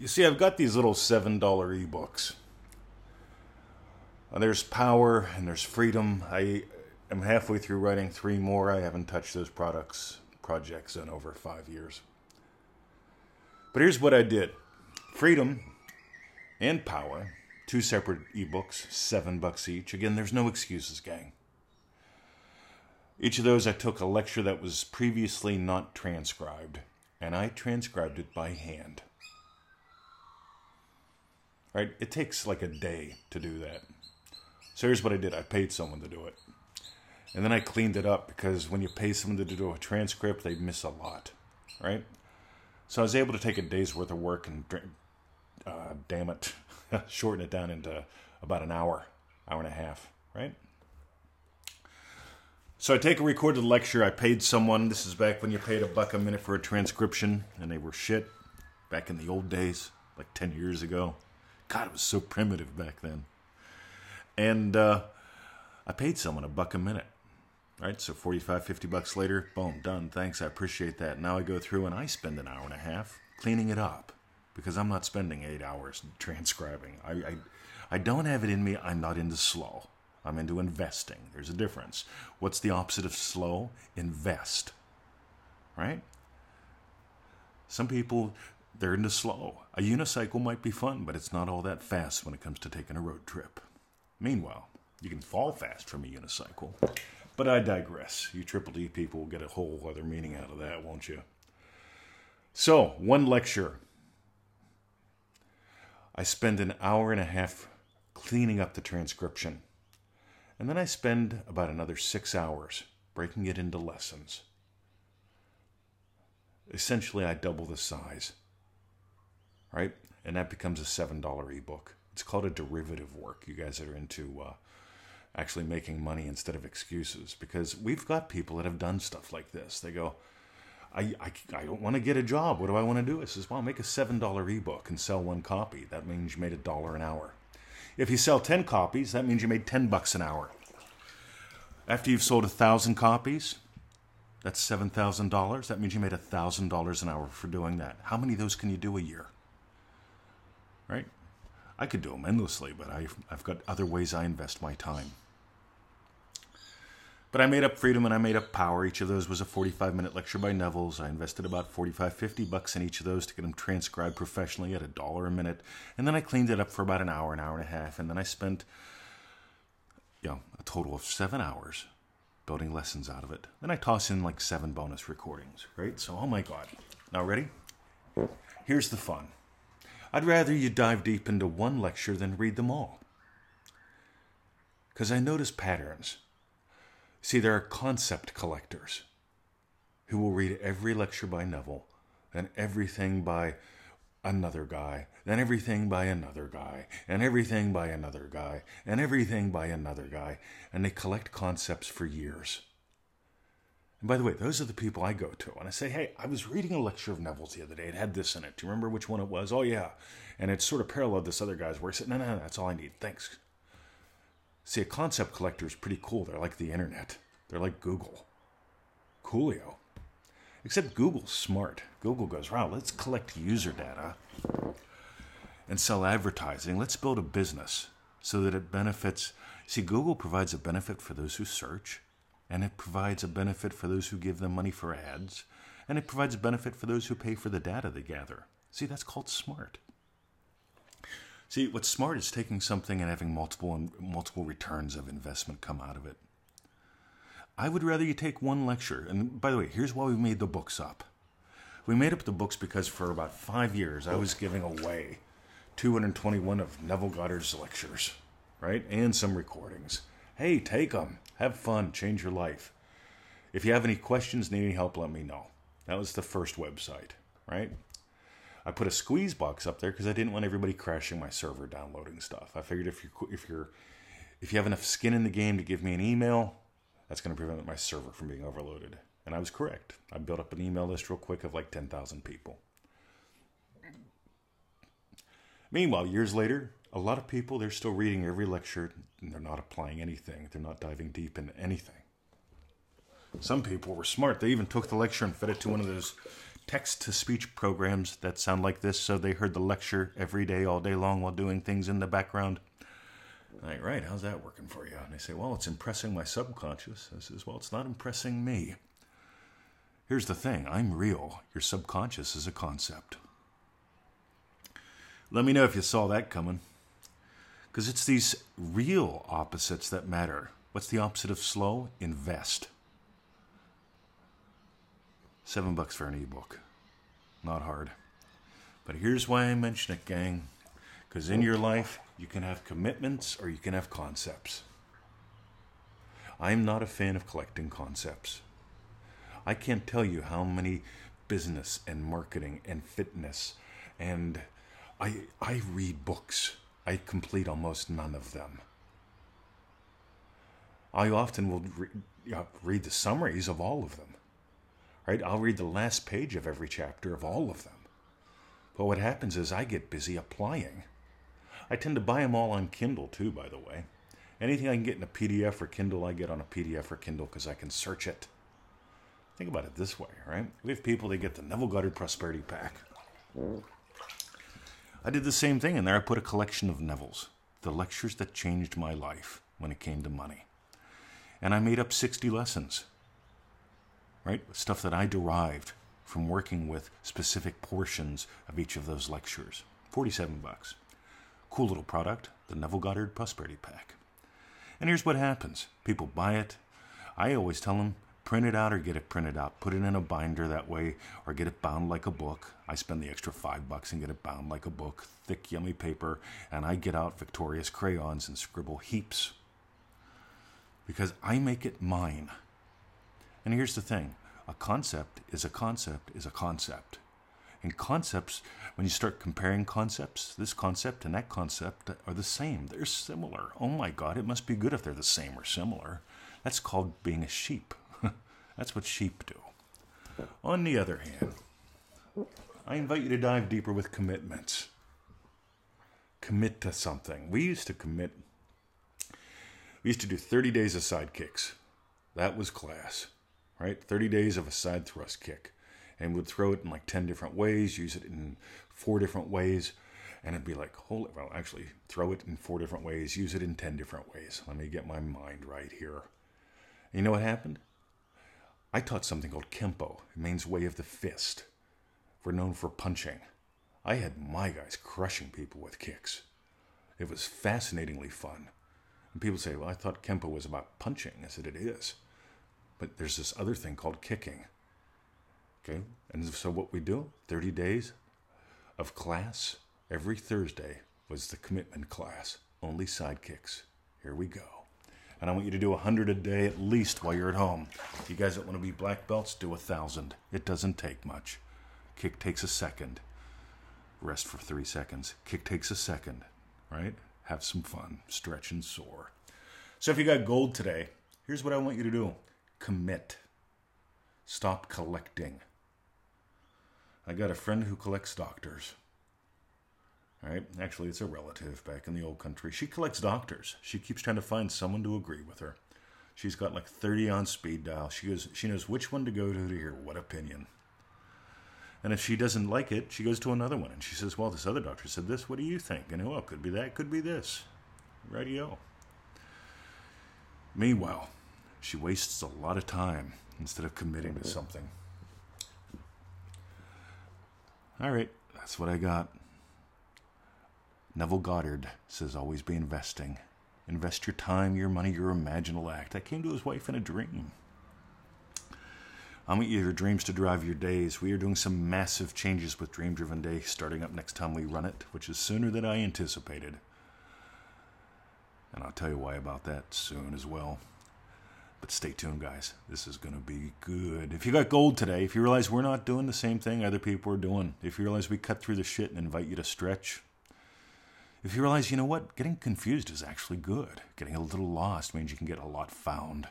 You see, I've got these little $7 ebooks. There's Power and there's Freedom. I am halfway through writing three more. I haven't touched those products projects in over five years. But here's what I did Freedom and Power, two separate ebooks, seven bucks each. Again, there's no excuses, gang. Each of those, I took a lecture that was previously not transcribed, and I transcribed it by hand. Right? It takes like a day to do that. So here's what I did I paid someone to do it. And then I cleaned it up because when you pay someone to do a transcript, they miss a lot. Right? So I was able to take a day's worth of work and, uh, damn it, shorten it down into about an hour, hour and a half. Right? So I take a recorded lecture. I paid someone. This is back when you paid a buck a minute for a transcription, and they were shit. Back in the old days, like 10 years ago. God, it was so primitive back then. And uh, I paid someone a buck a minute. Right, so 45, 50 bucks later, boom, done. Thanks, I appreciate that. Now I go through and I spend an hour and a half cleaning it up because I'm not spending eight hours transcribing. I, I, I don't have it in me. I'm not into slow. I'm into investing. There's a difference. What's the opposite of slow? Invest. Right? Some people, they're into slow. A unicycle might be fun, but it's not all that fast when it comes to taking a road trip. Meanwhile, you can fall fast from a unicycle. But I digress. You Triple D people will get a whole other meaning out of that, won't you? So, one lecture. I spend an hour and a half cleaning up the transcription. And then I spend about another six hours breaking it into lessons. Essentially, I double the size. Right? And that becomes a $7 ebook. It's called a derivative work. You guys that are into uh, actually making money instead of excuses because we've got people that have done stuff like this. They go, I, I, I don't want to get a job. What do I want to do? I says, well, make a $7 ebook and sell one copy. That means you made a dollar an hour. If you sell 10 copies, that means you made 10 bucks an hour. After you've sold a thousand copies, that's $7,000. That means you made $1,000 an hour for doing that. How many of those can you do a year? Right? I could do them endlessly, but I've, I've got other ways I invest my time. But I made up freedom and I made up power. Each of those was a 45 minute lecture by Neville's. I invested about 45, 50 bucks in each of those to get them transcribed professionally at a dollar a minute. And then I cleaned it up for about an hour, an hour and a half. And then I spent, you know, a total of seven hours building lessons out of it. Then I toss in like seven bonus recordings, right? So, oh my God. Now, ready? Here's the fun. I'd rather you dive deep into one lecture than read them all. Because I notice patterns. See, there are concept collectors who will read every lecture by Neville and everything by another guy, then everything by another guy, and everything by another guy, and everything by another guy, and they collect concepts for years. And by the way, those are the people I go to. And I say, hey, I was reading a lecture of Neville's the other day. It had this in it. Do you remember which one it was? Oh, yeah. And it sort of paralleled this other guy's work. I said, no, no, no, that's all I need. Thanks. See, a concept collector is pretty cool. They're like the internet, they're like Google. Coolio. Except Google's smart. Google goes, wow, let's collect user data and sell advertising. Let's build a business so that it benefits. See, Google provides a benefit for those who search and it provides a benefit for those who give them money for ads, and it provides a benefit for those who pay for the data they gather. See, that's called smart. See, what's smart is taking something and having multiple multiple returns of investment come out of it. I would rather you take one lecture. And by the way, here's why we made the books up. We made up the books because for about five years I was giving away 221 of Neville Goddard's lectures, right? And some recordings. Hey, take them. Have fun. Change your life. If you have any questions, need any help, let me know. That was the first website, right? I put a squeeze box up there because I didn't want everybody crashing my server downloading stuff. I figured if you if you're if you have enough skin in the game to give me an email, that's going to prevent my server from being overloaded. And I was correct. I built up an email list real quick of like 10,000 people. Meanwhile, years later, a lot of people, they're still reading every lecture and they're not applying anything. They're not diving deep into anything. Some people were smart. They even took the lecture and fed it to one of those text to speech programs that sound like this so they heard the lecture every day, all day long while doing things in the background. Like, right, how's that working for you? And they say, well, it's impressing my subconscious. I says, well, it's not impressing me. Here's the thing I'm real. Your subconscious is a concept. Let me know if you saw that coming. Because it's these real opposites that matter. What's the opposite of slow? Invest. Seven bucks for an ebook. Not hard. But here's why I mention it, gang. Because in your life, you can have commitments or you can have concepts. I'm not a fan of collecting concepts. I can't tell you how many business and marketing and fitness and I I read books. I complete almost none of them. I often will re- read the summaries of all of them. Right? I'll read the last page of every chapter of all of them. But what happens is I get busy applying. I tend to buy them all on Kindle too, by the way. Anything I can get in a PDF or Kindle, I get on a PDF or Kindle because I can search it. Think about it this way, right? We have people that get the Neville Goddard Prosperity Pack. I did the same thing in there. I put a collection of Neville's, the lectures that changed my life when it came to money. And I made up 60 lessons, right? Stuff that I derived from working with specific portions of each of those lectures. 47 bucks. Cool little product, the Neville Goddard Prosperity Pack. And here's what happens people buy it. I always tell them print it out or get it printed out. Put it in a binder that way or get it bound like a book. I spend the extra five bucks and get it bound like a book, thick, yummy paper, and I get out Victorious crayons and scribble heaps because I make it mine. And here's the thing a concept is a concept is a concept. And concepts, when you start comparing concepts, this concept and that concept are the same. They're similar. Oh my God, it must be good if they're the same or similar. That's called being a sheep. That's what sheep do. On the other hand, I invite you to dive deeper with commitments. Commit to something. We used to commit we used to do 30 days of side kicks. That was class, right? 30 days of a side thrust kick. And we'd throw it in like 10 different ways, use it in four different ways. And it'd be like, holy, well, actually, throw it in four different ways, use it in 10 different ways. Let me get my mind right here. And you know what happened? I taught something called Kempo. It means way of the fist. We're known for punching. I had my guys crushing people with kicks. It was fascinatingly fun. And people say, well, I thought Kempo was about punching. I said, it is. But there's this other thing called kicking. Okay? And so what we do, 30 days of class every Thursday was the commitment class. Only side kicks. Here we go. And I want you to do 100 a day at least while you're at home. If you guys that want to be black belts, do a 1,000. It doesn't take much. Kick takes a second. Rest for three seconds. Kick takes a second, right? have some fun, stretch and soar. So if you got gold today, here's what I want you to do commit. Stop collecting. I got a friend who collects doctors. Right, actually, it's a relative back in the old country. She collects doctors. She keeps trying to find someone to agree with her. She's got like 30 on speed dial. She goes, she knows which one to go to to hear what opinion. And if she doesn't like it, she goes to another one and she says, Well, this other doctor said this. What do you think? And oh, well, could be that, could be this. Radio. Meanwhile, she wastes a lot of time instead of committing to mm-hmm. something. All right, that's what I got. Neville Goddard says always be investing. Invest your time, your money, your imaginal act. I came to his wife in a dream. Um, I want you to your dreams to drive your days. We are doing some massive changes with Dream Driven Day starting up next time we run it, which is sooner than I anticipated. And I'll tell you why about that soon as well. But stay tuned, guys. This is going to be good. If you got gold today, if you realize we're not doing the same thing other people are doing, if you realize we cut through the shit and invite you to stretch, if you realize, you know what, getting confused is actually good. Getting a little lost means you can get a lot found.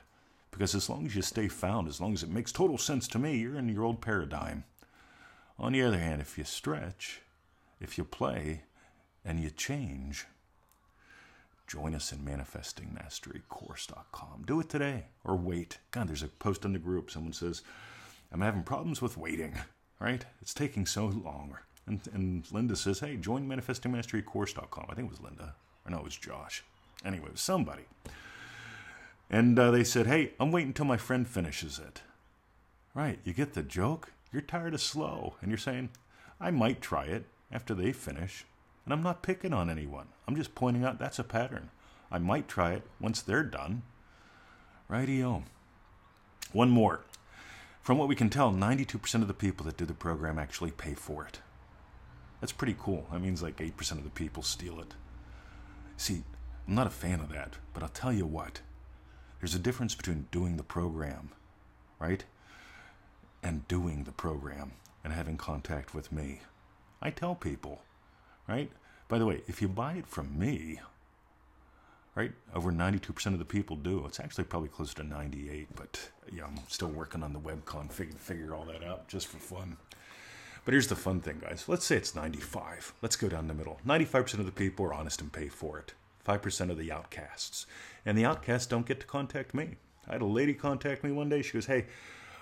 Because as long as you stay found, as long as it makes total sense to me, you're in your old paradigm. On the other hand, if you stretch, if you play, and you change, join us in manifestingmasterycourse.com. Do it today or wait. God, there's a post in the group. Someone says, I'm having problems with waiting. Right? It's taking so long. And, and Linda says, hey, join manifestingmasterycourse.com. I think it was Linda. Or no, it was Josh. Anyway, it was somebody. And uh, they said, hey, I'm waiting until my friend finishes it. Right, you get the joke? You're tired of slow. And you're saying, I might try it after they finish. And I'm not picking on anyone. I'm just pointing out that's a pattern. I might try it once they're done. Rightio. One more. From what we can tell, 92% of the people that do the program actually pay for it. That's pretty cool. That means like 8% of the people steal it. See, I'm not a fan of that, but I'll tell you what. There's a difference between doing the program, right? And doing the program and having contact with me. I tell people, right? By the way, if you buy it from me, right, over 92% of the people do. It's actually probably close to 98, but yeah, I'm still working on the web config to figure all that out just for fun. But here's the fun thing, guys. Let's say it's 95. Let's go down the middle. 95% of the people are honest and pay for it. 5% of the outcasts. And the outcasts don't get to contact me. I had a lady contact me one day. She goes, Hey,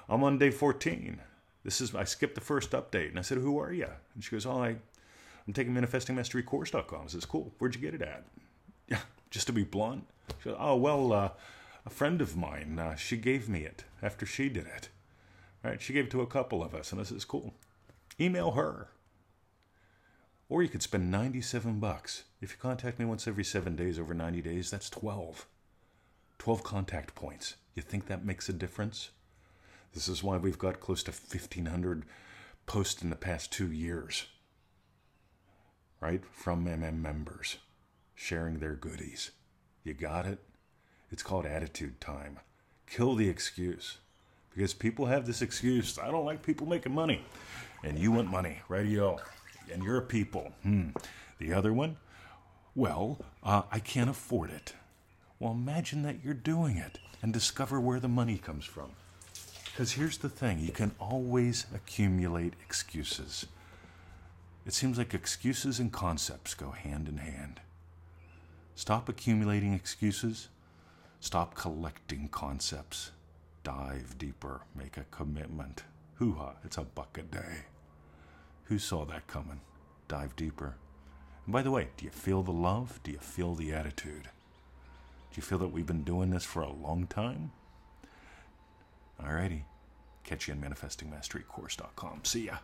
I'm on day 14. This is I skipped the first update. And I said, Who are you? And she goes, Oh, I, I'm taking manifestingmasterycourse.com. I says, Cool. Where'd you get it at? Yeah, just to be blunt. She goes, Oh, well, uh, a friend of mine, uh, she gave me it after she did it. Right? She gave it to a couple of us. And I says, Cool. Email her. Or you could spend 97 bucks. If you contact me once every seven days over 90 days, that's 12. 12 contact points. You think that makes a difference? This is why we've got close to 1,500 posts in the past two years, right? From MM members sharing their goodies. You got it? It's called attitude time. Kill the excuse. Because people have this excuse I don't like people making money. And you want money, radio. And you're a people. Hmm. The other one? Well, uh, I can't afford it. Well, imagine that you're doing it and discover where the money comes from. Because here's the thing you can always accumulate excuses. It seems like excuses and concepts go hand in hand. Stop accumulating excuses, stop collecting concepts. Dive deeper, make a commitment. Hoo ha, it's a buck a day. Who saw that coming? Dive deeper. And by the way, do you feel the love? Do you feel the attitude? Do you feel that we've been doing this for a long time? Alrighty. Catch you in manifestingmasterycourse.com. See ya.